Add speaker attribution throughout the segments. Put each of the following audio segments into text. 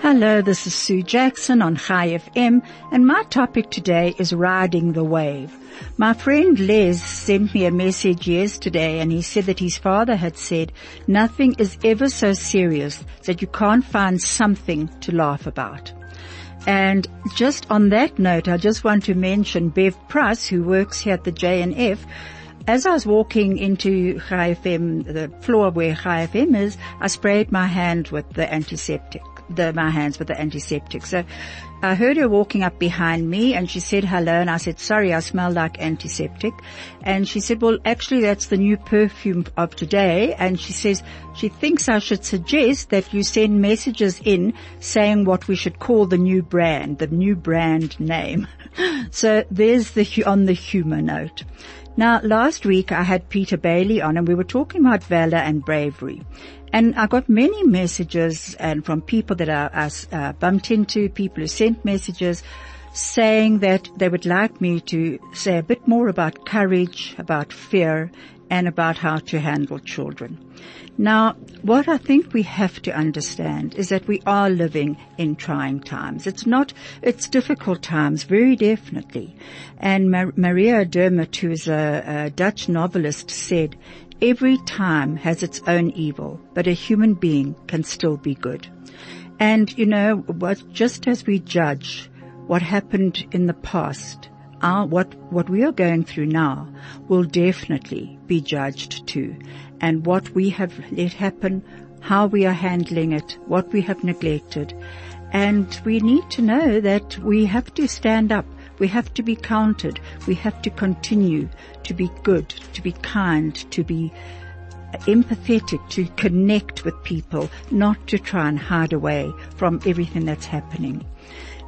Speaker 1: Hello, this is Sue Jackson on High FM and my topic today is riding the wave. My friend Les sent me a message yesterday and he said that his father had said nothing is ever so serious that you can't find something to laugh about. And just on that note, I just want to mention Bev Price who works here at the JNF as I was walking into High FM, the floor where High FM is, I sprayed my hand with the antiseptic the, my hands with the antiseptic. So I heard her walking up behind me and she said hello and I said, sorry, I smell like antiseptic. And she said, well, actually that's the new perfume of today. And she says she thinks I should suggest that you send messages in saying what we should call the new brand, the new brand name. so there's the, on the humor note. Now, last week I had Peter Bailey on and we were talking about valor and bravery. And I got many messages and from people that I, I uh, bumped into, people who sent messages saying that they would like me to say a bit more about courage, about fear, and about how to handle children. Now, what I think we have to understand is that we are living in trying times. It's not, it's difficult times, very definitely. And Mar- Maria Dermot, who's a, a Dutch novelist, said, Every time has its own evil, but a human being can still be good. And you know, just as we judge what happened in the past, our, what, what we are going through now will definitely be judged too. And what we have let happen, how we are handling it, what we have neglected. And we need to know that we have to stand up we have to be counted. We have to continue to be good, to be kind, to be empathetic, to connect with people, not to try and hide away from everything that's happening.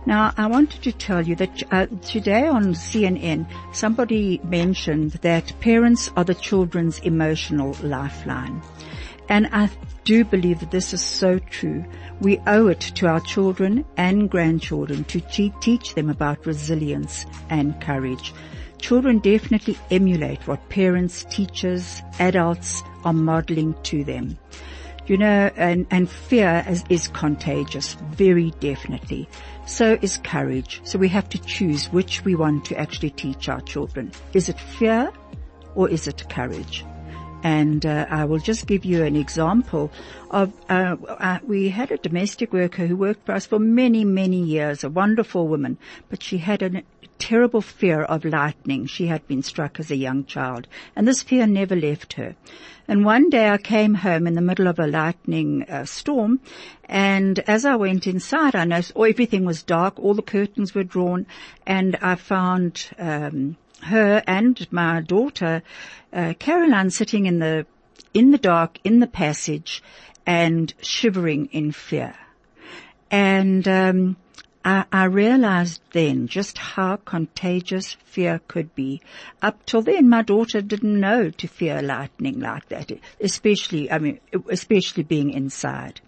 Speaker 1: Now, I wanted to tell you that uh, today on CNN, somebody mentioned that parents are the children's emotional lifeline. And I do believe that this is so true. We owe it to our children and grandchildren to te- teach them about resilience and courage. Children definitely emulate what parents, teachers, adults are modeling to them. You know, and, and fear is, is contagious, very definitely. So is courage. So we have to choose which we want to actually teach our children. Is it fear or is it courage? And uh, I will just give you an example of uh, uh, we had a domestic worker who worked for us for many, many years, a wonderful woman, but she had a terrible fear of lightning. She had been struck as a young child, and this fear never left her. And one day I came home in the middle of a lightning uh, storm, and as I went inside, I noticed oh, everything was dark, all the curtains were drawn, and I found um, her and my daughter, uh, Caroline, sitting in the in the dark in the passage and shivering in fear. And um, I, I, realized then just how contagious fear could be. Up till then, my daughter didn't know to fear lightning like that, especially, I mean, especially being inside.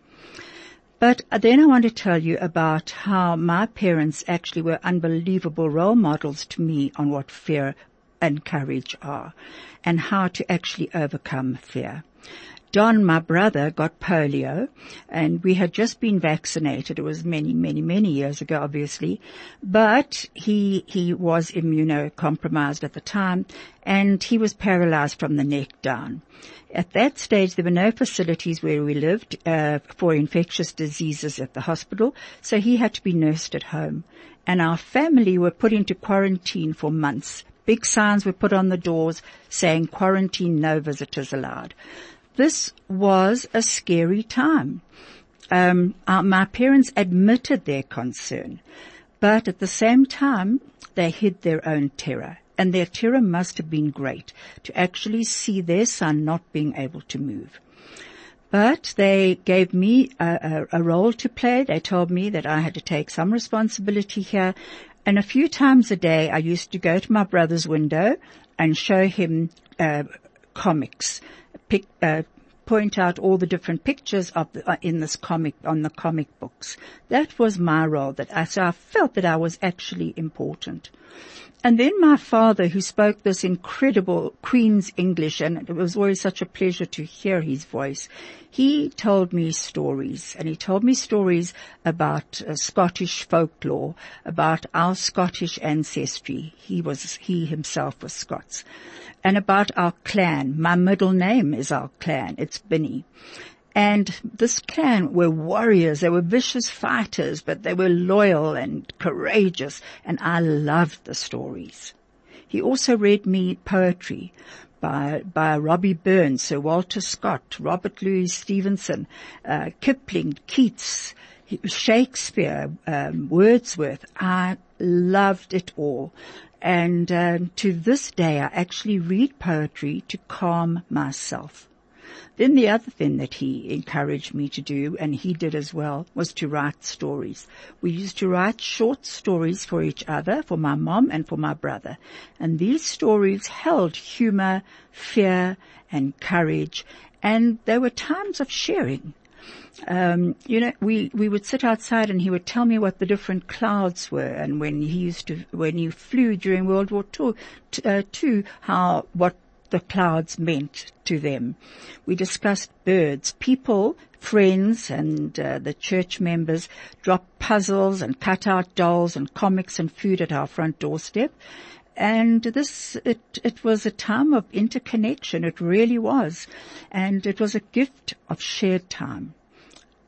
Speaker 1: But then I want to tell you about how my parents actually were unbelievable role models to me on what fear and courage are and how to actually overcome fear. Don, my brother, got polio and we had just been vaccinated. It was many, many, many years ago, obviously, but he, he was immunocompromised at the time and he was paralyzed from the neck down. At that stage, there were no facilities where we lived uh, for infectious diseases at the hospital, so he had to be nursed at home. And our family were put into quarantine for months. Big signs were put on the doors saying quarantine, no visitors allowed. This was a scary time. Um, my parents admitted their concern, but at the same time, they hid their own terror. And their terror must have been great to actually see their son not being able to move. But they gave me a, a, a, role to play. They told me that I had to take some responsibility here. And a few times a day, I used to go to my brother's window and show him uh, comics, pick, uh, point out all the different pictures of the, uh, in this comic on the comic books. That was my role. That I, so I felt that I was actually important. And then my father, who spoke this incredible Queen's English, and it was always such a pleasure to hear his voice, he told me stories, and he told me stories about uh, Scottish folklore, about our Scottish ancestry. He was, he himself was Scots. And about our clan. My middle name is our clan. It's Binney. And this clan were warriors. They were vicious fighters, but they were loyal and courageous. And I loved the stories. He also read me poetry by, by Robbie Burns, Sir Walter Scott, Robert Louis Stevenson, uh, Kipling, Keats, Shakespeare, um, Wordsworth. I loved it all. And um, to this day, I actually read poetry to calm myself. Then the other thing that he encouraged me to do, and he did as well, was to write stories. We used to write short stories for each other, for my mom and for my brother. And these stories held humor, fear, and courage, and there were times of sharing. Um, you know, we, we would sit outside and he would tell me what the different clouds were and when he used to, when he flew during World War II, uh, two, how, what the clouds meant to them. We discussed birds. People, friends and uh, the church members dropped puzzles and cut out dolls and comics and food at our front doorstep. And this, it, it was a time of interconnection. It really was. And it was a gift of shared time.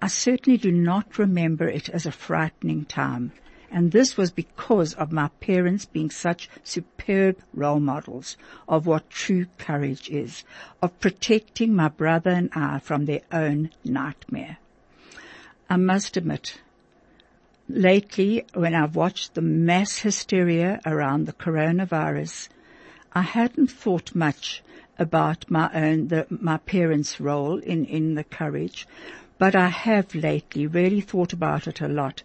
Speaker 1: I certainly do not remember it as a frightening time. And this was because of my parents being such superb role models of what true courage is, of protecting my brother and I from their own nightmare. I must admit, lately when I've watched the mass hysteria around the coronavirus, I hadn't thought much about my own, the, my parents' role in, in the courage, but I have lately really thought about it a lot.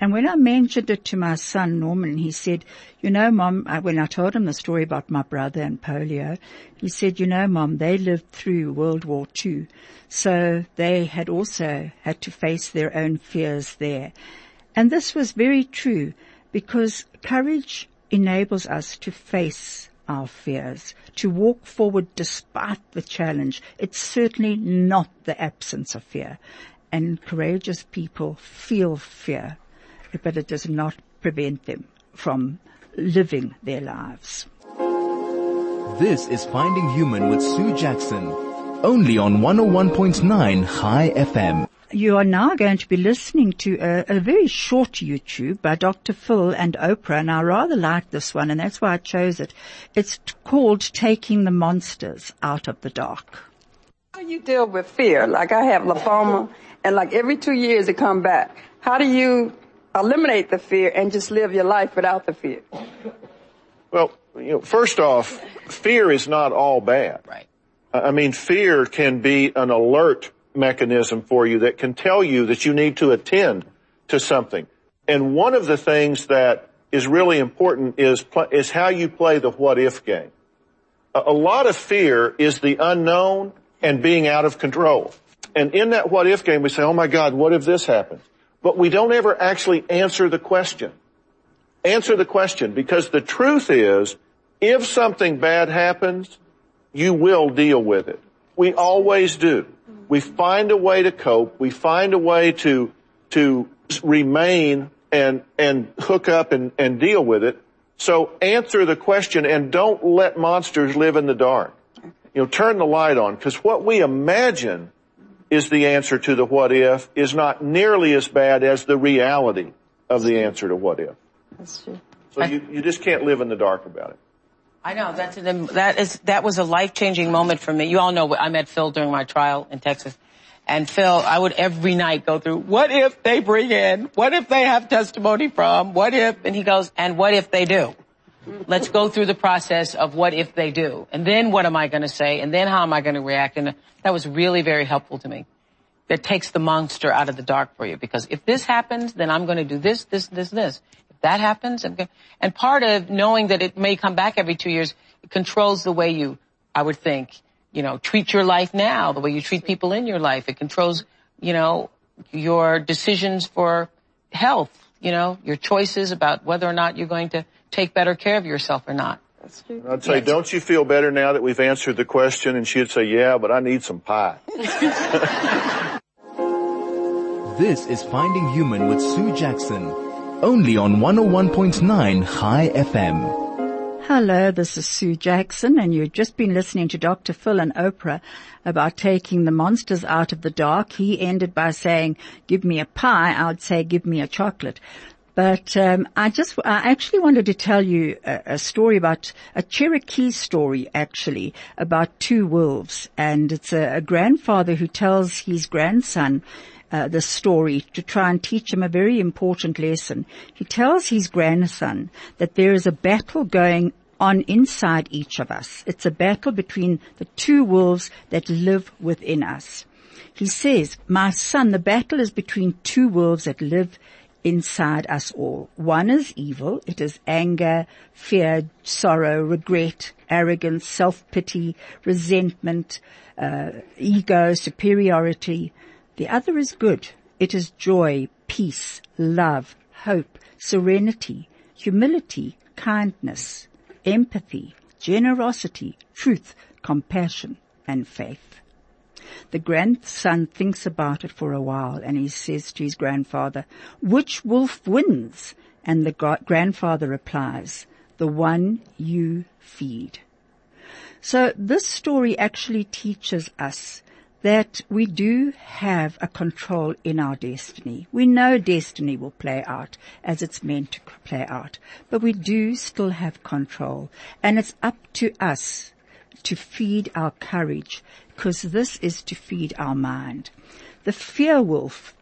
Speaker 1: And when I mentioned it to my son Norman, he said, you know, mom, when I told him the story about my brother and polio, he said, you know, mom, they lived through World War II. So they had also had to face their own fears there. And this was very true because courage enables us to face our fears, to walk forward despite the challenge. It's certainly not the absence of fear. And courageous people feel fear, but it does not prevent them from living their lives.
Speaker 2: This is Finding Human with Sue Jackson, only on 101.9 High FM.
Speaker 1: You are now going to be listening to a, a, very short YouTube by Dr. Phil and Oprah, and I rather like this one, and that's why I chose it. It's called Taking the Monsters Out of the Dark.
Speaker 3: How do you deal with fear? Like I have lymphoma, and like every two years it come back. How do you eliminate the fear and just live your life without the fear?
Speaker 4: Well, you know, first off, fear is not all bad.
Speaker 3: Right.
Speaker 4: I mean, fear can be an alert mechanism for you that can tell you that you need to attend to something. And one of the things that is really important is, is how you play the what if game. A, a lot of fear is the unknown and being out of control. And in that what if game, we say, oh my God, what if this happens? But we don't ever actually answer the question. Answer the question because the truth is, if something bad happens, you will deal with it. We always do. We find a way to cope. We find a way to, to remain and, and hook up and, and deal with it. So answer the question and don't let monsters live in the dark. You know, turn the light on because what we imagine is the answer to the what if is not nearly as bad as the reality of the answer to what if.
Speaker 3: That's true.
Speaker 4: So you, you just can't live in the dark about it.
Speaker 5: I know that's an, that is that was a life changing moment for me. You all know I met Phil during my trial in Texas, and Phil, I would every night go through. What if they bring in? What if they have testimony from? What if? And he goes, and what if they do? Let's go through the process of what if they do, and then what am I going to say, and then how am I going to react? And that was really very helpful to me. that takes the monster out of the dark for you. Because if this happens, then I'm going to do this, this, this, this. If that happens, I'm going and part of knowing that it may come back every two years controls the way you, I would think, you know, treat your life now, the way you treat people in your life. It controls, you know, your decisions for health, you know, your choices about whether or not you're going to take better care of yourself or not.
Speaker 4: I'd say, don't you feel better now that we've answered the question? And she'd say, yeah, but I need some pie.
Speaker 2: this is Finding Human with Sue Jackson, only on 101.9 High FM.
Speaker 1: Hello, this is Sue Jackson and you've just been listening to Dr. Phil and Oprah about taking the monsters out of the dark. He ended by saying, give me a pie. I would say, give me a chocolate. But um, I just, I actually wanted to tell you a, a, story about a Cherokee story, actually, about two wolves, and it's a, a grandfather who tells his grandson uh, the story to try and teach him a very important lesson. He tells his grandson that there is a battle going on inside each of us. It's a battle between the two wolves that live within us. He says, my son, the battle is between two wolves that live inside us all. One is evil. It is anger, fear, sorrow, regret, arrogance, self-pity, resentment, uh, ego, superiority. The other is good. It is joy, peace, love, hope, serenity, humility, kindness, empathy, generosity, truth, compassion, and faith. The grandson thinks about it for a while and he says to his grandfather, which wolf wins? And the grandfather replies, the one you feed. So this story actually teaches us that we do have a control in our destiny. We know destiny will play out as it's meant to play out, but we do still have control and it's up to us to feed our courage because this is to feed our mind. The fear wolf,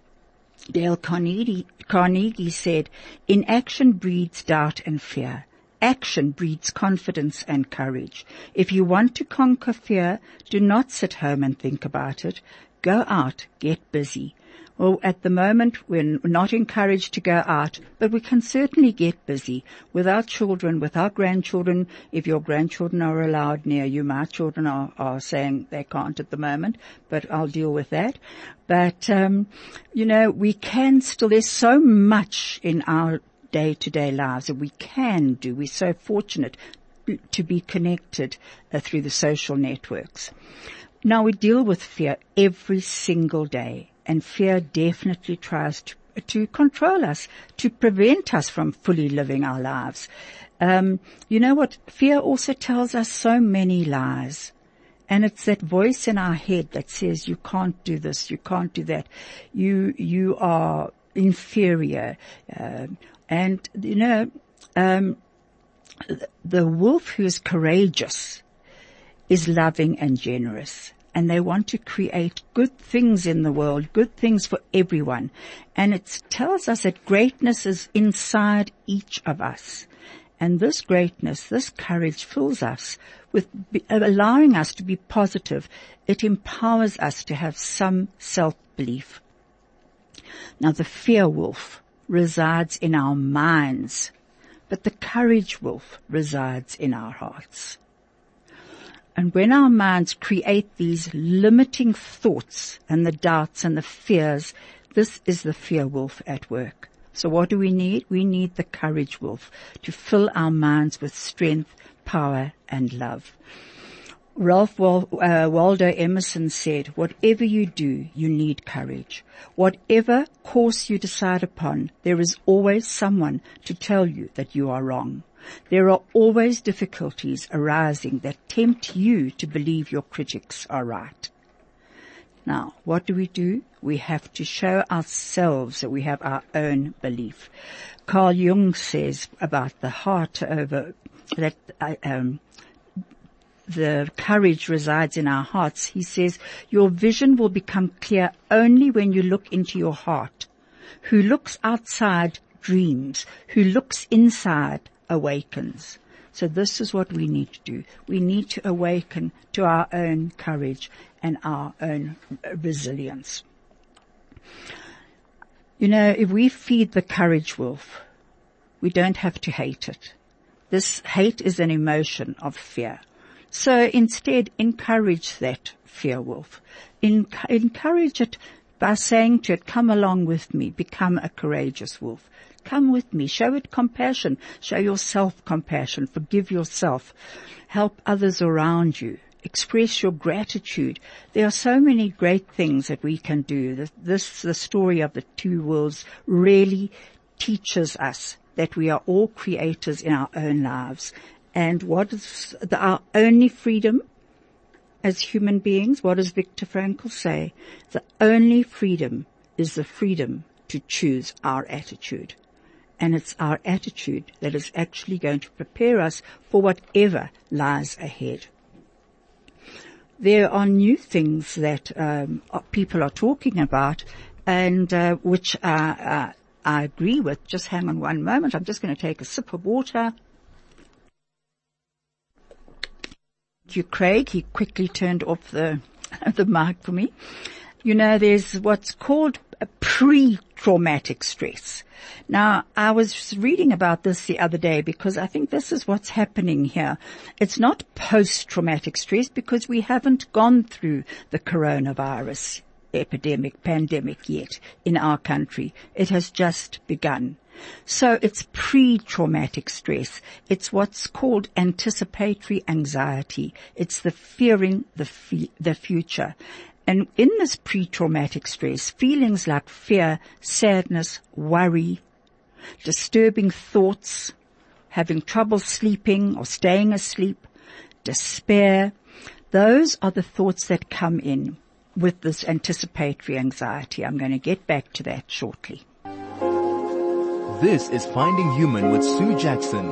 Speaker 1: Dale Carnegie, Carnegie said, inaction breeds doubt and fear. Action breeds confidence and courage. If you want to conquer fear, do not sit home and think about it. Go out, get busy. Well, at the moment, we're not encouraged to go out, but we can certainly get busy with our children, with our grandchildren. If your grandchildren are allowed near you, my children are, are saying they can't at the moment, but I'll deal with that. But, um, you know, we can still, there's so much in our day-to-day lives that we can do. We're so fortunate to be connected uh, through the social networks. Now we deal with fear every single day and fear definitely tries to, to control us, to prevent us from fully living our lives. Um, you know what? Fear also tells us so many lies. And it's that voice in our head that says, you can't do this, you can't do that. You, you are inferior. Uh, and, you know, um, the wolf who is courageous is loving and generous. And they want to create good things in the world, good things for everyone. And it tells us that greatness is inside each of us. And this greatness, this courage fills us with allowing us to be positive. It empowers us to have some self-belief. Now the fear wolf resides in our minds, but the courage wolf resides in our hearts. And when our minds create these limiting thoughts and the doubts and the fears, this is the fear wolf at work. So what do we need? We need the courage wolf to fill our minds with strength, power, and love. Ralph uh, Waldo Emerson said, whatever you do, you need courage. Whatever course you decide upon, there is always someone to tell you that you are wrong. There are always difficulties arising that tempt you to believe your critics are right. Now, what do we do? We have to show ourselves that we have our own belief. Carl Jung says about the heart over that uh, um, the courage resides in our hearts. He says, your vision will become clear only when you look into your heart. Who looks outside dreams. Who looks inside awakens. So this is what we need to do. We need to awaken to our own courage and our own resilience. You know, if we feed the courage wolf, we don't have to hate it. This hate is an emotion of fear. So instead, encourage that fear wolf. En- encourage it by saying to it, come along with me, become a courageous wolf. Come with me, show it compassion, show yourself compassion, forgive yourself, help others around you, express your gratitude. There are so many great things that we can do. This, the story of the two worlds really teaches us that we are all creators in our own lives. And what is the, our only freedom as human beings? What does Viktor Frankl say? The only freedom is the freedom to choose our attitude. And it's our attitude that is actually going to prepare us for whatever lies ahead. There are new things that um, people are talking about, and uh, which are, uh, I agree with. Just hang on one moment. I'm just going to take a sip of water. Thank you, Craig. He quickly turned off the, the mic for me. You know, there's what's called a pre-traumatic stress. Now, I was reading about this the other day because I think this is what's happening here. It's not post-traumatic stress because we haven't gone through the coronavirus epidemic, pandemic yet in our country. It has just begun. So it's pre-traumatic stress. It's what's called anticipatory anxiety. It's the fearing the, the future. And in this pre-traumatic stress, feelings like fear, sadness, worry, disturbing thoughts, having trouble sleeping or staying asleep, despair, those are the thoughts that come in with this anticipatory anxiety. I'm going to get back to that shortly.
Speaker 2: This is Finding Human with Sue Jackson,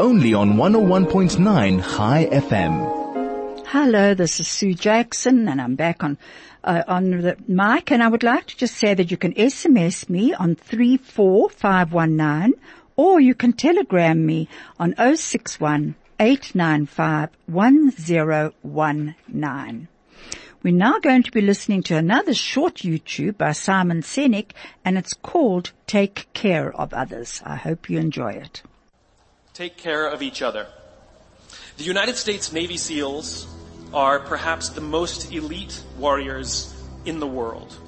Speaker 2: only on 101.9 High FM.
Speaker 1: Hello, this is Sue Jackson and I'm back on uh, on the mic and I would like to just say that you can SMS me on 34519 or you can telegram me on 061 895 1019. We're now going to be listening to another short YouTube by Simon Sinek and it's called Take Care of Others. I hope you enjoy it.
Speaker 6: Take care of each other. The United States Navy SEALs are perhaps the most elite warriors in the world.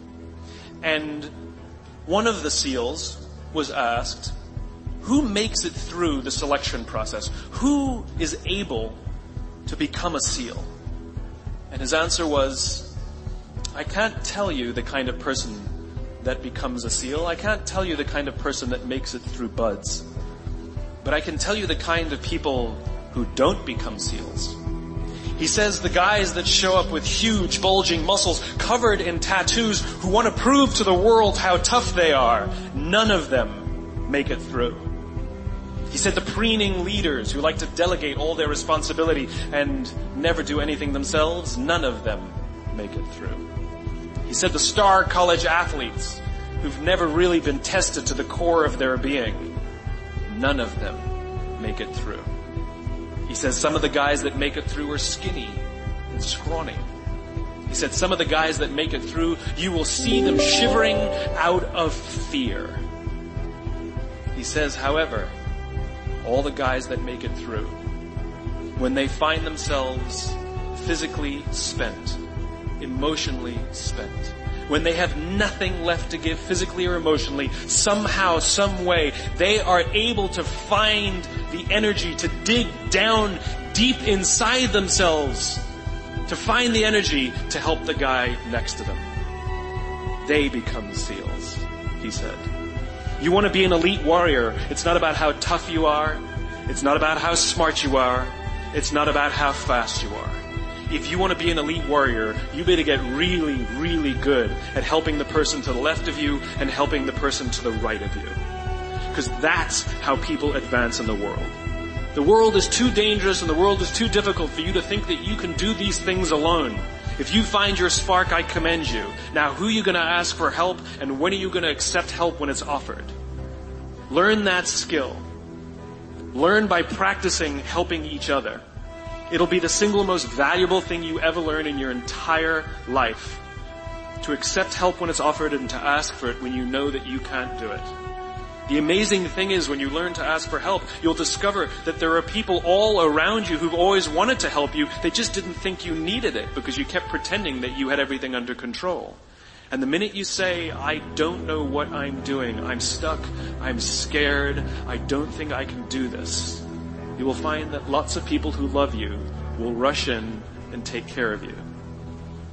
Speaker 6: And one of the SEALs was asked, who makes it through the selection process? Who is able to become a SEAL? And his answer was, I can't tell you the kind of person that becomes a SEAL. I can't tell you the kind of person that makes it through BUD/S. But I can tell you the kind of people who don't become SEALs. He says the guys that show up with huge bulging muscles covered in tattoos who want to prove to the world how tough they are, none of them make it through. He said the preening leaders who like to delegate all their responsibility and never do anything themselves, none of them make it through. He said the star college athletes who've never really been tested to the core of their being, none of them make it through. He says some of the guys that make it through are skinny and scrawny. He said some of the guys that make it through, you will see them shivering out of fear. He says, however, all the guys that make it through, when they find themselves physically spent, emotionally spent, when they have nothing left to give physically or emotionally, somehow, some way, they are able to find the energy to dig down deep inside themselves, to find the energy to help the guy next to them. They become SEALs, he said. You want to be an elite warrior. It's not about how tough you are. It's not about how smart you are. It's not about how fast you are. If you want to be an elite warrior, you better get really, really good at helping the person to the left of you and helping the person to the right of you. Because that's how people advance in the world. The world is too dangerous and the world is too difficult for you to think that you can do these things alone. If you find your spark, I commend you. Now who are you going to ask for help and when are you going to accept help when it's offered? Learn that skill. Learn by practicing helping each other. It'll be the single most valuable thing you ever learn in your entire life. to accept help when it's offered and to ask for it when you know that you can't do it. The amazing thing is when you learn to ask for help, you'll discover that there are people all around you who've always wanted to help you. They just didn't think you needed it because you kept pretending that you had everything under control. And the minute you say, I don't know what I'm doing, I'm stuck, I'm scared, I don't think I can do this, you will find that lots of people who love you will rush in and take care of you.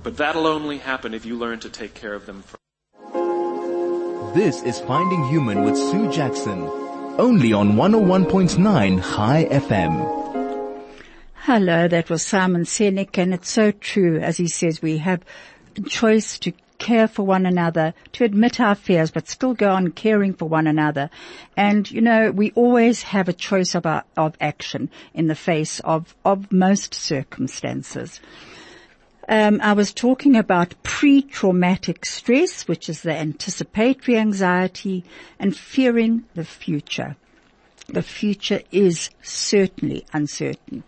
Speaker 6: But that'll only happen if you learn to take care of them first.
Speaker 2: This is Finding Human with Sue Jackson. Only on 101.9 High FM.
Speaker 1: Hello, that was Simon Sinek and it's so true. As he says, we have a choice to care for one another, to admit our fears, but still go on caring for one another. And, you know, we always have a choice of, our, of action in the face of, of most circumstances. Um, I was talking about pre-traumatic stress, which is the anticipatory anxiety and fearing the future. The future is certainly uncertain.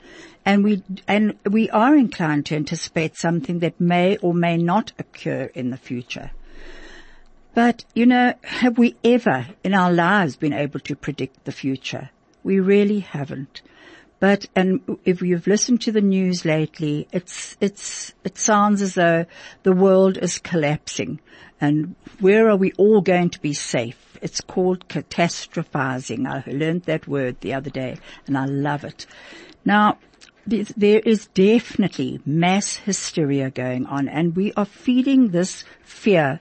Speaker 1: And we, and we are inclined to anticipate something that may or may not occur in the future. But, you know, have we ever in our lives been able to predict the future? We really haven't. But, and if you've listened to the news lately, it's, it's, it sounds as though the world is collapsing. And where are we all going to be safe? It's called catastrophizing. I learned that word the other day and I love it. Now, there is definitely mass hysteria going on and we are feeding this fear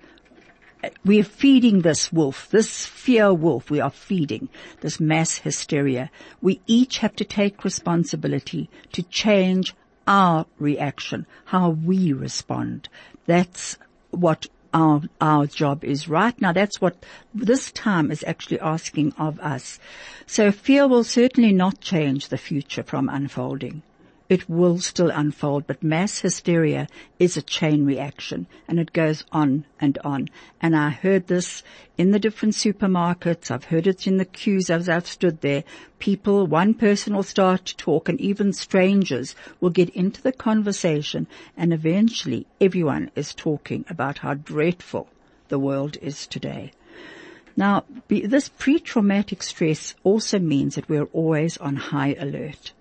Speaker 1: we are feeding this wolf, this fear wolf, we are feeding this mass hysteria. We each have to take responsibility to change our reaction, how we respond. That's what our, our job is right now. That's what this time is actually asking of us. So fear will certainly not change the future from unfolding it will still unfold, but mass hysteria is a chain reaction and it goes on and on. And I heard this in the different supermarkets. I've heard it in the queues as I've stood there. People, one person will start to talk and even strangers will get into the conversation and eventually everyone is talking about how dreadful the world is today. Now, this pre-traumatic stress also means that we're always on high alert.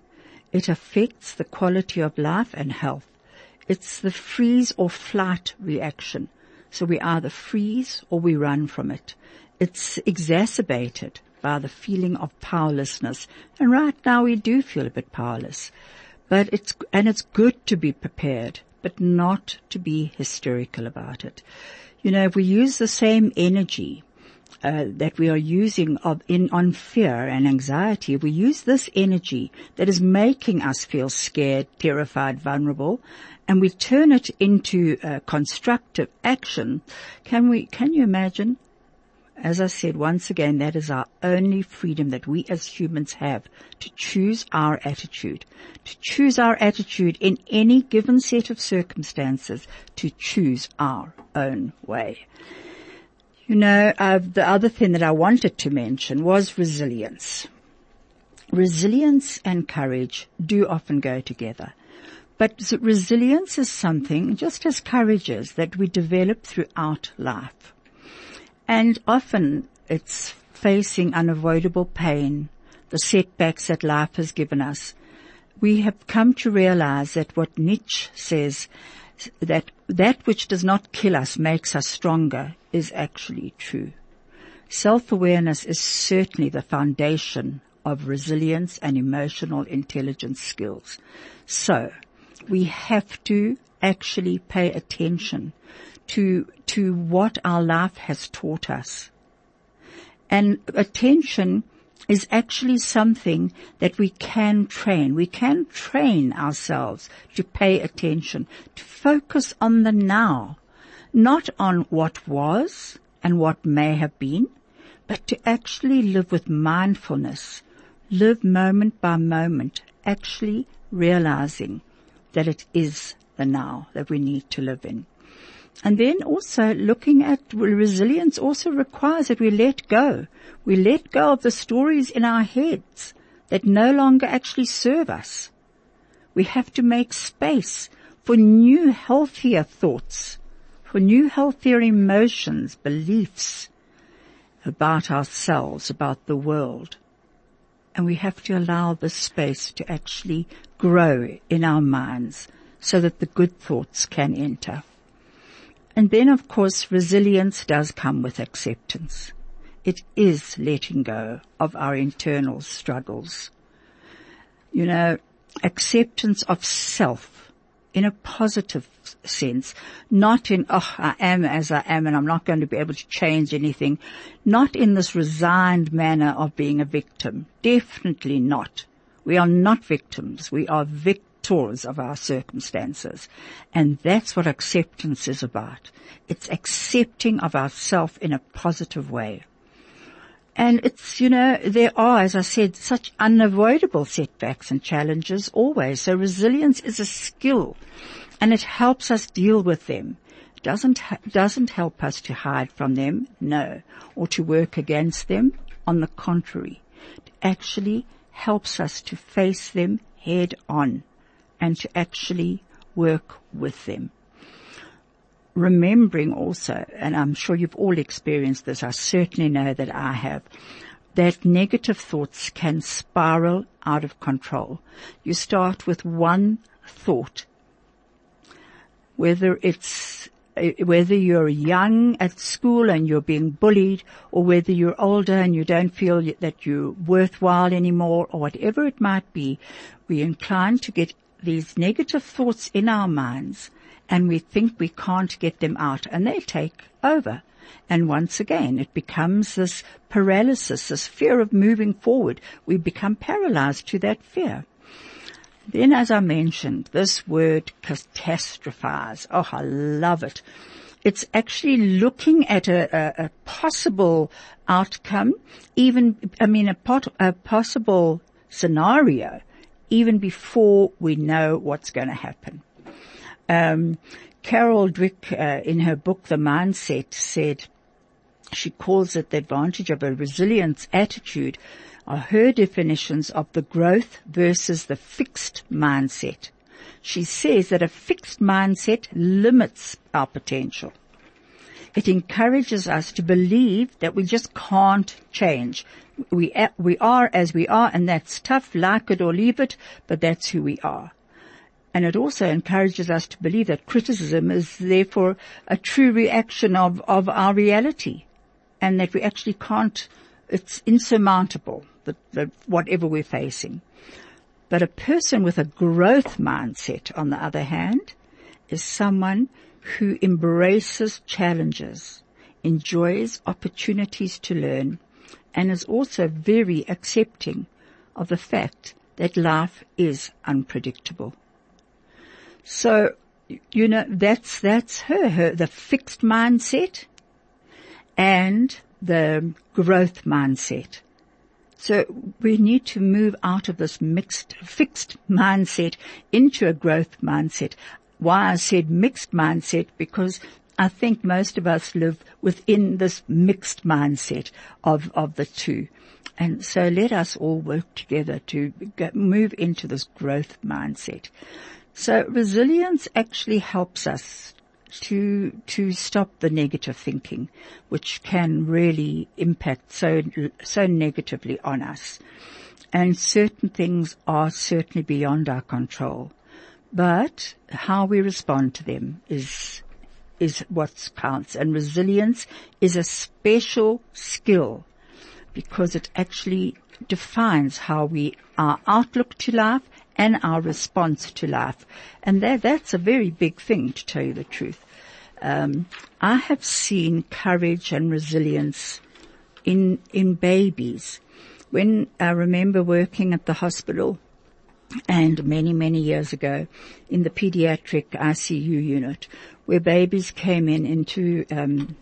Speaker 1: It affects the quality of life and health. It's the freeze or flight reaction. So we either freeze or we run from it. It's exacerbated by the feeling of powerlessness. And right now we do feel a bit powerless. But it's, and it's good to be prepared, but not to be hysterical about it. You know, if we use the same energy uh, that we are using of in on fear and anxiety, we use this energy that is making us feel scared, terrified, vulnerable, and we turn it into uh, constructive action. Can we? Can you imagine? As I said once again, that is our only freedom that we as humans have to choose our attitude, to choose our attitude in any given set of circumstances, to choose our own way. You know, uh, the other thing that I wanted to mention was resilience. Resilience and courage do often go together. But resilience is something, just as courage is, that we develop throughout life. And often it's facing unavoidable pain, the setbacks that life has given us. We have come to realize that what Nietzsche says, that that which does not kill us makes us stronger is actually true. Self-awareness is certainly the foundation of resilience and emotional intelligence skills. So we have to actually pay attention to, to what our life has taught us. And attention is actually something that we can train. We can train ourselves to pay attention, to focus on the now, not on what was and what may have been, but to actually live with mindfulness, live moment by moment, actually realizing that it is the now that we need to live in. And then also looking at resilience also requires that we let go. We let go of the stories in our heads that no longer actually serve us. We have to make space for new, healthier thoughts, for new healthier emotions, beliefs about ourselves, about the world. And we have to allow the space to actually grow in our minds so that the good thoughts can enter. And then of course resilience does come with acceptance. It is letting go of our internal struggles. You know, acceptance of self in a positive sense, not in, oh, I am as I am and I'm not going to be able to change anything, not in this resigned manner of being a victim. Definitely not. We are not victims. We are victors of our circumstances. And that's what acceptance is about. It's accepting of ourself in a positive way. And it's, you know, there are, as I said, such unavoidable setbacks and challenges always. So resilience is a skill and it helps us deal with them. Doesn't, doesn't help us to hide from them, no, or to work against them. On the contrary, it actually helps us to face them head on and to actually work with them remembering also, and I'm sure you've all experienced this, I certainly know that I have, that negative thoughts can spiral out of control. You start with one thought, whether it's eh, whether you're young at school and you're being bullied or whether you're older and you don't feel that you're worthwhile anymore or whatever it might be, we're inclined to get these negative thoughts in our minds and we think we can't get them out and they take over. And once again, it becomes this paralysis, this fear of moving forward. We become paralyzed to that fear. Then as I mentioned, this word catastrophize. Oh, I love it. It's actually looking at a, a, a possible outcome, even, I mean, a, pot, a possible scenario, even before we know what's going to happen. Um, Carol Dweck, uh, in her book The Mindset, said she calls it the advantage of a resilience attitude are her definitions of the growth versus the fixed mindset. She says that a fixed mindset limits our potential. It encourages us to believe that we just can't change. We, we are as we are and that's tough, like it or leave it, but that's who we are. And it also encourages us to believe that criticism is therefore a true reaction of, of our reality and that we actually can't, it's insurmountable, the, the, whatever we're facing. But a person with a growth mindset, on the other hand, is someone who embraces challenges, enjoys opportunities to learn, and is also very accepting of the fact that life is unpredictable. So, you know, that's, that's her, her, the fixed mindset and the growth mindset. So we need to move out of this mixed, fixed mindset into a growth mindset. Why I said mixed mindset because I think most of us live within this mixed mindset of, of the two. And so let us all work together to get, move into this growth mindset. So resilience actually helps us to to stop the negative thinking, which can really impact so so negatively on us. And certain things are certainly beyond our control, but how we respond to them is is what counts. And resilience is a special skill because it actually defines how we our outlook to life and our response to life. And that, that's a very big thing to tell you the truth. Um, I have seen courage and resilience in, in babies. When I remember working at the hospital and many, many years ago in the pediatric ICU unit where babies came in into, um,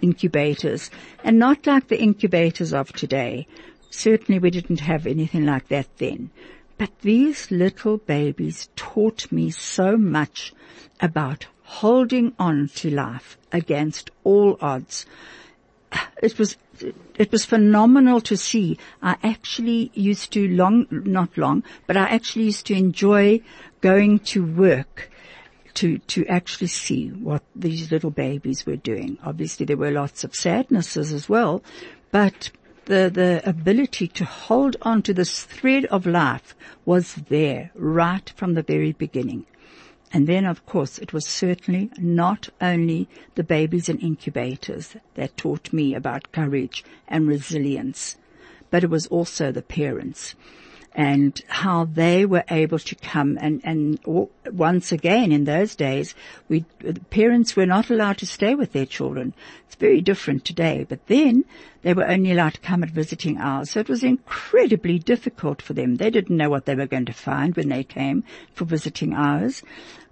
Speaker 1: incubators and not like the incubators of today. Certainly we didn't have anything like that then. But these little babies taught me so much about holding on to life against all odds. It was, it was phenomenal to see. I actually used to long, not long, but I actually used to enjoy going to work to, to actually see what these little babies were doing. Obviously there were lots of sadnesses as well, but the, the ability to hold on to this thread of life was there right from the very beginning. And then of course it was certainly not only the babies in incubators that taught me about courage and resilience, but it was also the parents and how they were able to come and, and once again in those days, we, parents were not allowed to stay with their children. It's very different today, but then they were only allowed to come at visiting hours. So it was incredibly difficult for them. They didn't know what they were going to find when they came for visiting hours,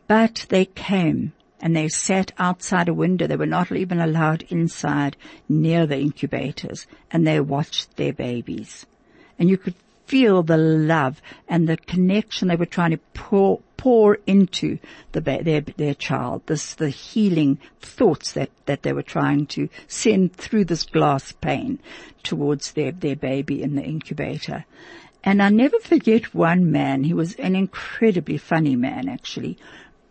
Speaker 1: but they came and they sat outside a window. They were not even allowed inside near the incubators and they watched their babies. And you could feel the love and the connection they were trying to pour, pour into the, their, their child. This, the healing thoughts that, that they were trying to send through this glass pane towards their, their baby in the incubator. And I never forget one man, he was an incredibly funny man actually,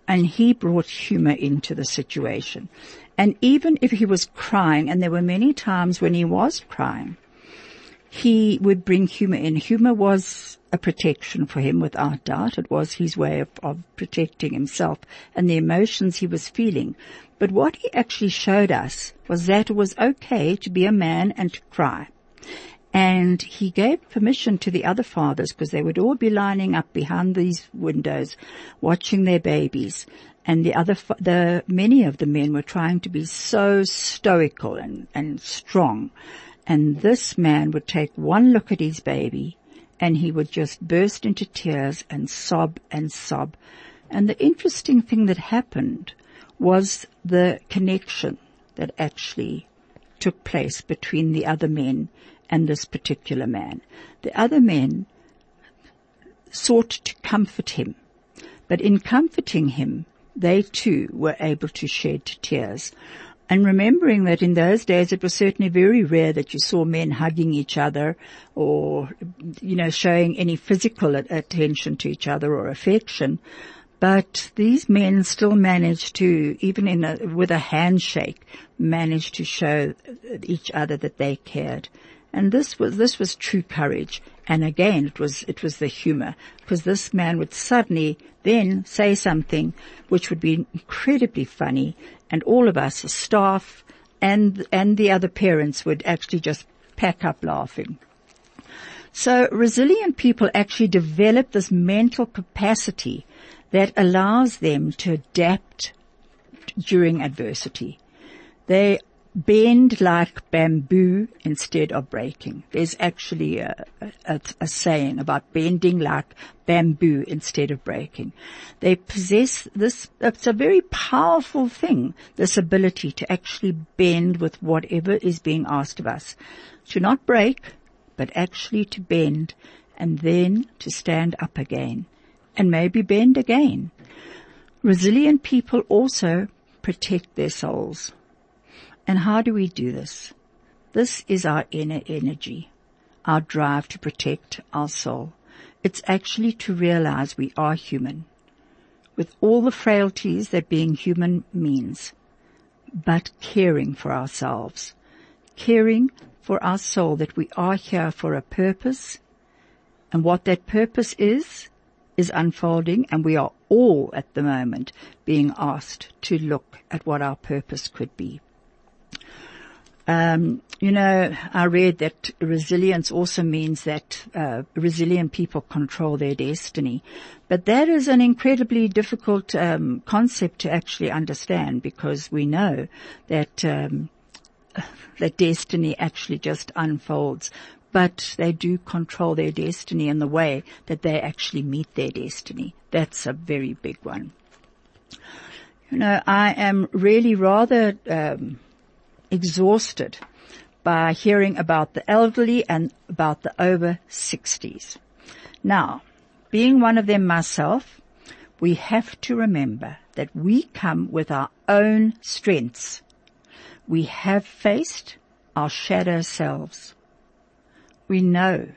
Speaker 1: and he brought humor into the situation. And even if he was crying, and there were many times when he was crying, he would bring humor in. Humor was a protection for him without doubt. It was his way of, of protecting himself and the emotions he was feeling. But what he actually showed us was that it was okay to be a man and to cry. And he gave permission to the other fathers because they would all be lining up behind these windows watching their babies. And the other, the, many of the men were trying to be so stoical and, and strong. And this man would take one look at his baby and he would just burst into tears and sob and sob. And the interesting thing that happened was the connection that actually took place between the other men and this particular man. The other men sought to comfort him, but in comforting him, they too were able to shed tears. And remembering that in those days it was certainly very rare that you saw men hugging each other or, you know, showing any physical attention to each other or affection. But these men still managed to, even in a, with a handshake, manage to show each other that they cared. And this was, this was true courage. And again, it was, it was the humor because this man would suddenly then say something which would be incredibly funny and all of us, the staff and, and the other parents would actually just pack up laughing. So resilient people actually develop this mental capacity that allows them to adapt during adversity. They bend like bamboo instead of breaking. There's actually a, a, a, saying about bending like bamboo instead of breaking. They possess this, it's a very powerful thing, this ability to actually bend with whatever is being asked of us. To not break, but actually to bend and then to stand up again and maybe bend again. Resilient people also protect their souls and how do we do this? This is our inner energy, our drive to protect our soul. It's actually to realize we are human with all the frailties that being human means, but caring for ourselves, caring for our soul that we are here for a purpose and what that purpose is, is unfolding and we are all at the moment being asked to look at what our purpose could be. Um, you know, I read that resilience also means that uh, resilient people control their destiny, but that is an incredibly difficult um, concept to actually understand because we know that um, that destiny actually just unfolds. But they do control their destiny in the way that they actually meet their destiny. That's a very big one. You know, I am really rather um, exhausted by hearing about the elderly and about the over 60s. Now, being one of them myself, we have to remember that we come with our own strengths. We have faced our shadow selves. We know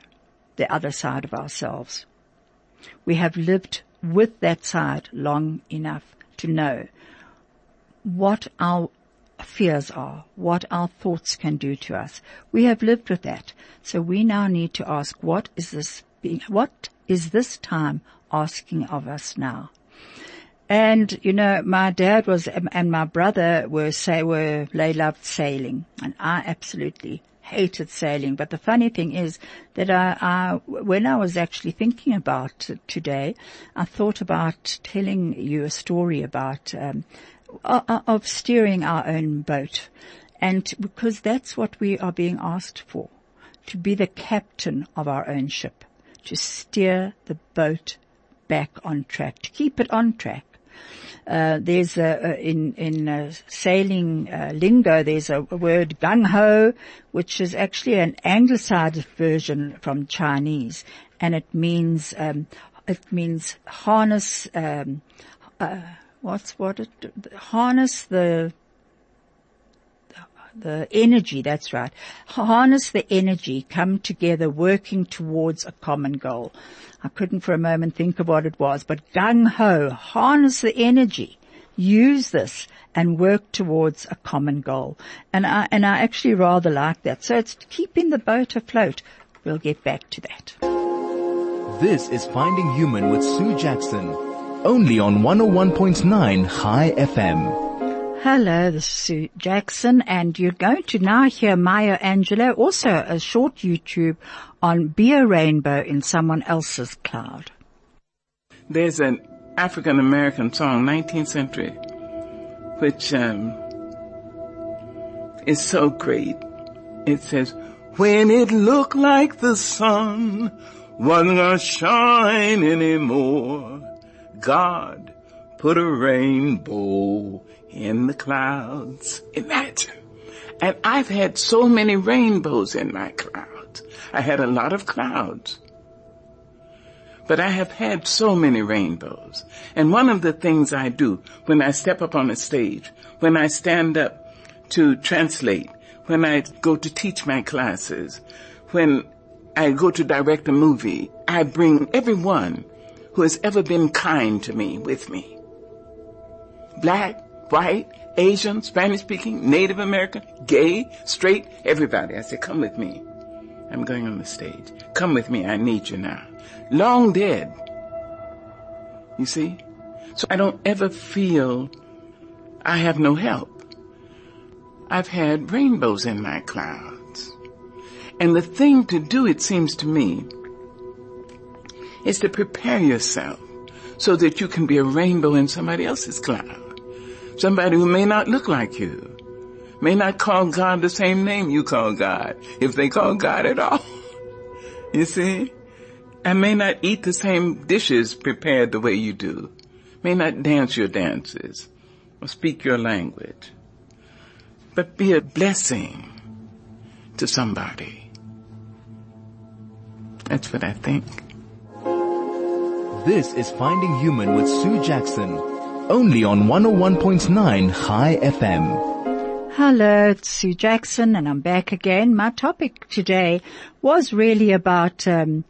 Speaker 1: the other side of ourselves. We have lived with that side long enough to know what our fears are, what our thoughts can do to us. We have lived with that. So we now need to ask, what is this being, what is this time asking of us now? And, you know, my dad was, and my brother were, say, were, they loved sailing. And I absolutely hated sailing. But the funny thing is that I, I, when I was actually thinking about today, I thought about telling you a story about, um, of steering our own boat. And because that's what we are being asked for, to be the captain of our own ship, to steer the boat back on track, to keep it on track. Uh, there's a, in in uh, sailing uh, lingo. There's a, a word gung ho, which is actually an anglicized version from Chinese, and it means um, it means harness. Um, uh, what's what it harness the the energy, that's right. Harness the energy, come together, working towards a common goal. I couldn't for a moment think of what it was, but gung ho, harness the energy, use this and work towards a common goal. And I, and I actually rather like that. So it's keeping the boat afloat. We'll get back to that.
Speaker 2: This is Finding Human with Sue Jackson, only on 101.9 Chai FM.
Speaker 1: Hello, this is Sue Jackson, and you're going to now hear Maya Angelou, also a short YouTube on Be a Rainbow in Someone Else's Cloud.
Speaker 7: There's an African American song, 19th century, which um, is so great. It says, when it looked like the sun wasn't gonna shine anymore, God put a rainbow in the clouds. Imagine. And I've had so many rainbows in my clouds. I had a lot of clouds. But I have had so many rainbows. And one of the things I do when I step up on a stage, when I stand up to translate, when I go to teach my classes, when I go to direct a movie, I bring everyone who has ever been kind to me with me. Black, white, Asian, Spanish speaking, Native American, gay, straight, everybody. I said, come with me. I'm going on the stage. Come with me. I need you now. Long dead. You see? So I don't ever feel I have no help. I've had rainbows in my clouds. And the thing to do, it seems to me, is to prepare yourself so that you can be a rainbow in somebody else's cloud. Somebody who may not look like you. May not call God the same name you call God, if they call God at all. you see? And may not eat the same dishes prepared the way you do. May not dance your dances or speak your language. But be a blessing to somebody. That's what I think.
Speaker 2: This is Finding Human with Sue Jackson only on 101.9 Chai FM.
Speaker 1: Hello, it's Sue Jackson and I'm back again. My topic today was really about um,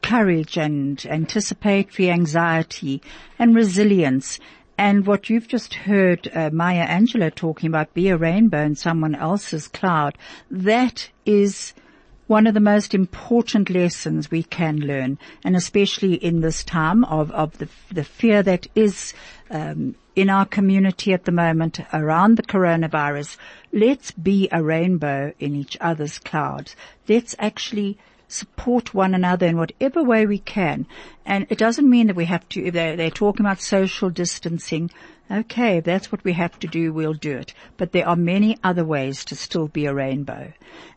Speaker 1: courage and anticipatory anxiety and resilience. And what you've just heard uh, Maya Angelou talking about, be a rainbow in someone else's cloud, that is one of the most important lessons we can learn, and especially in this time of, of the, the fear that is um, in our community at the moment around the coronavirus. Let's be a rainbow in each other's clouds. Let's actually support one another in whatever way we can. And it doesn't mean that we have to, they're, they're talking about social distancing. Okay, that's what we have to do, we'll do it. But there are many other ways to still be a rainbow.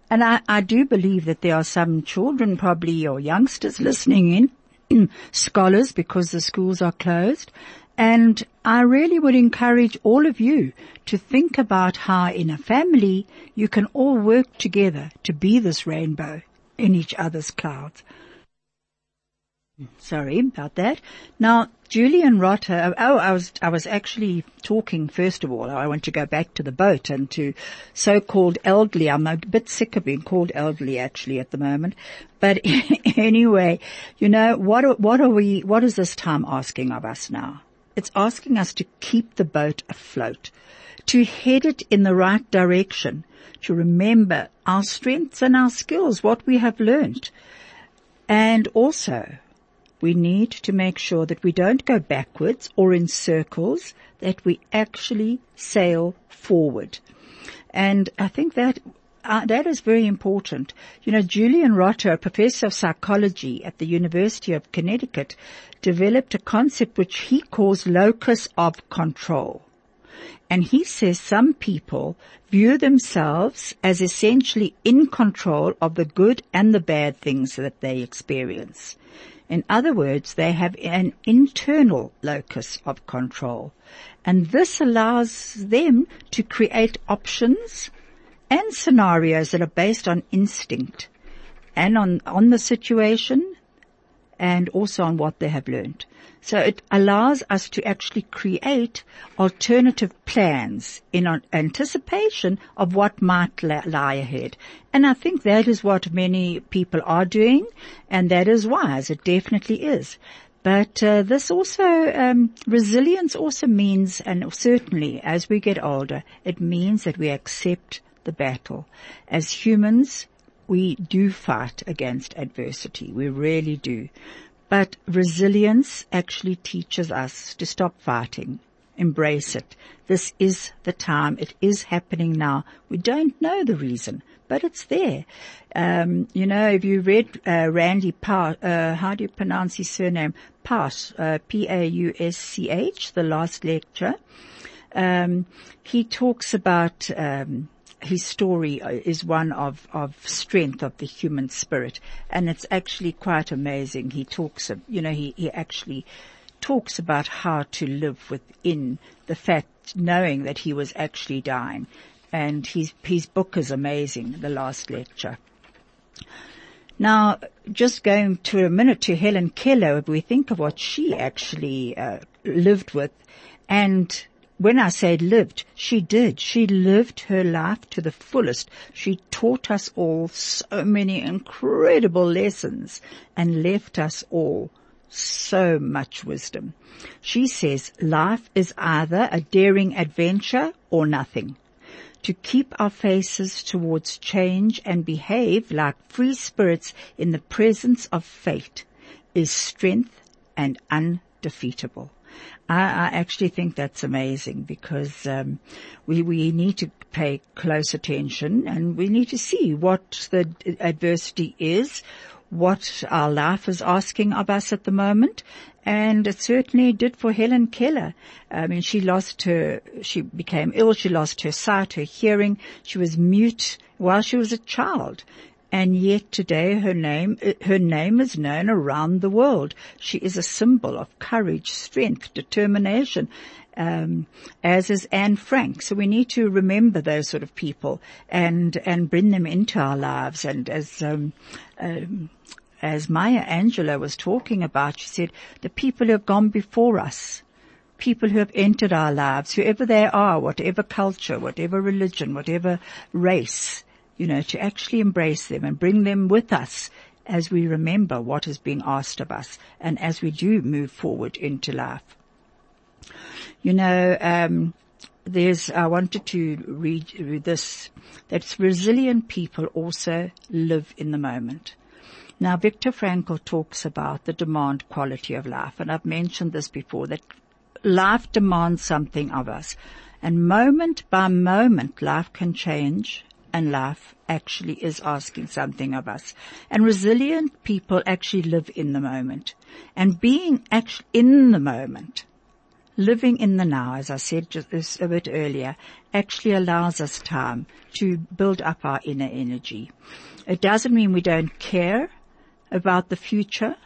Speaker 1: And I, I do believe that there are some children probably or youngsters listening in, scholars because the schools are closed. And I really would encourage all of you to think about how in a family you can all work together to be this rainbow in each other's clouds. Sorry about that. Now, Julian Rotter, oh, I was, I was actually talking, first of all, I want to go back to the boat and to so-called elderly. I'm a bit sick of being called elderly actually at the moment. But anyway, you know, what, what are we, what is this time asking of us now? it's asking us to keep the boat afloat, to head it in the right direction, to remember our strengths and our skills, what we have learned. And also, we need to make sure that we don't go backwards or in circles, that we actually sail forward. And I think that uh, that is very important. You know, Julian Rotter, a professor of psychology at the University of Connecticut, developed a concept which he calls locus of control. And he says some people view themselves as essentially in control of the good and the bad things that they experience. In other words, they have an internal locus of control. And this allows them to create options and scenarios that are based on instinct and on, on the situation and also on what they have learned. So it allows us to actually create alternative plans in anticipation of what might lie ahead. And I think that is what many people are doing and that is wise. It definitely is. But uh, this also, um, resilience also means, and certainly as we get older, it means that we accept the battle. As humans, we do fight against adversity. We really do. But resilience actually teaches us to stop fighting. Embrace it. This is the time. It is happening now. We don't know the reason, but it's there. Um, you know, if you read uh, Randy Pausch, uh, how do you pronounce his surname? Pausch, uh, P-A-U-S-C-H, the last lecture. Um, he talks about um, his story uh, is one of, of strength of the human spirit. And it's actually quite amazing. He talks, of, you know, he, he actually talks about how to live within the fact, knowing that he was actually dying. And his, his book is amazing, the last lecture. Now, just going to a minute to Helen Keller, if we think of what she actually uh, lived with and when I say lived, she did. She lived her life to the fullest. She taught us all so many incredible lessons and left us all so much wisdom. She says life is either a daring adventure or nothing. To keep our faces towards change and behave like free spirits in the presence of fate is strength and undefeatable. I, I actually think that's amazing because um, we we need to pay close attention and we need to see what the adversity is, what our life is asking of us at the moment, and it certainly did for Helen Keller. I mean, she lost her, she became ill, she lost her sight, her hearing, she was mute while she was a child and yet today her name, her name is known around the world. She is a symbol of courage, strength, determination, um, as is Anne Frank. So we need to remember those sort of people and and bring them into our lives. And as um, um, as Maya Angelou was talking about, she said the people who have gone before us. People who have entered our lives, whoever they are, whatever culture, whatever religion, whatever race, you know, to actually embrace them and bring them with us as we remember what is being asked of us and as we do move forward into life. You know, um, there's, I wanted to read, read this, that resilient people also live in the moment. Now, Viktor Frankl talks about the demand quality of life, and I've mentioned this before, that life demands something of us. And moment by moment, life can change and life actually is asking something of us. And resilient people actually live in the moment. And being actually in the moment, living in the now, as I said just a bit earlier, actually allows us time to build up our inner energy. It doesn't mean we don't care about the future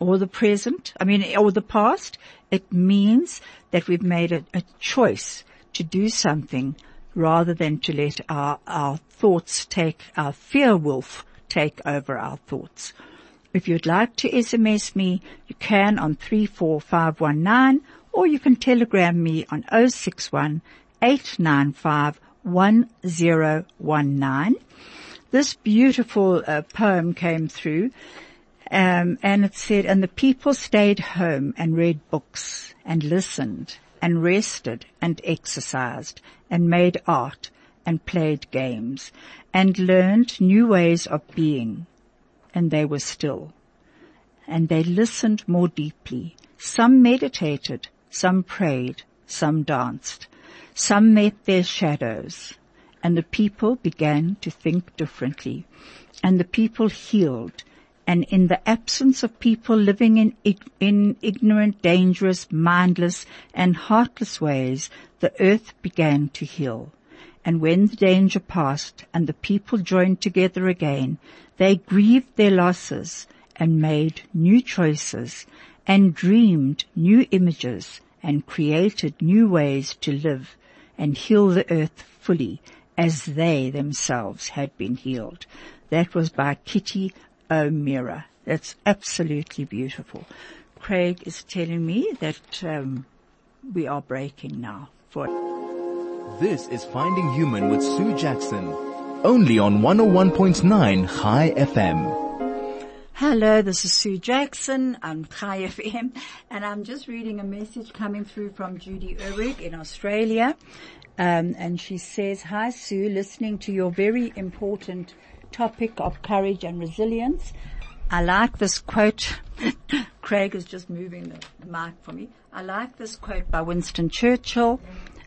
Speaker 1: or the present, I mean, or the past. It means that we've made a, a choice to do something rather than to let our, our thoughts take, our fear wolf take over our thoughts. If you'd like to SMS me, you can on 34519 or you can telegram me on 061 895 1019. This beautiful uh, poem came through Um, and it said, and the people stayed home and read books and listened and rested and exercised and made art and played games and learned new ways of being. And they were still. And they listened more deeply. Some meditated, some prayed, some danced, some met their shadows. And the people began to think differently. And the people healed and in the absence of people living in, in ignorant, dangerous, mindless, and heartless ways, the earth began to heal. And when the danger passed and the people joined together again, they grieved their losses and made new choices and dreamed new images and created new ways to live and heal the earth fully as they themselves had been healed. That was by Kitty O'Meara. That's absolutely beautiful. Craig is telling me that um, we are breaking now. For
Speaker 2: this is Finding Human with Sue Jackson, only on 101.9 Chai FM.
Speaker 1: Hello, this is Sue Jackson on Chai FM, and I'm just reading a message coming through from Judy Urwig in Australia. Um, and she says, Hi Sue, listening to your very important topic of courage and resilience. I like this quote. Craig is just moving the mic for me. I like this quote by Winston Churchill.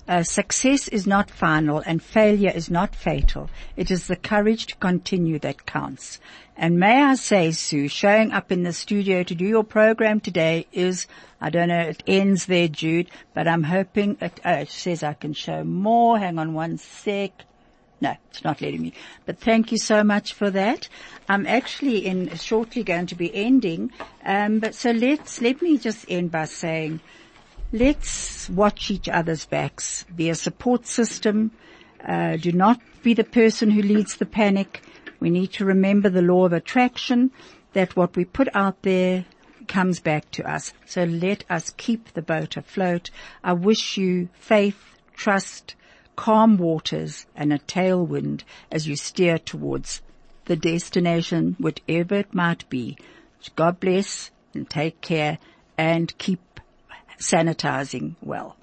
Speaker 1: Uh, success is not final and failure is not fatal. It is the courage to continue that counts. And may I say, Sue, showing up in the studio to do your program today is, I don't know, it ends there, Jude, but I'm hoping it, uh, it says I can show more. Hang on one sec. No, it's not letting me. But thank you so much for that. I'm actually in shortly going to be ending. Um, but so let's let me just end by saying, let's watch each other's backs. Be a support system. Uh, do not be the person who leads the panic. We need to remember the law of attraction. That what we put out there comes back to us. So let us keep the boat afloat. I wish you faith, trust, calm waters and a tailwind as you steer towards the destination, whatever it might be. God bless and take care and keep sanitizing well.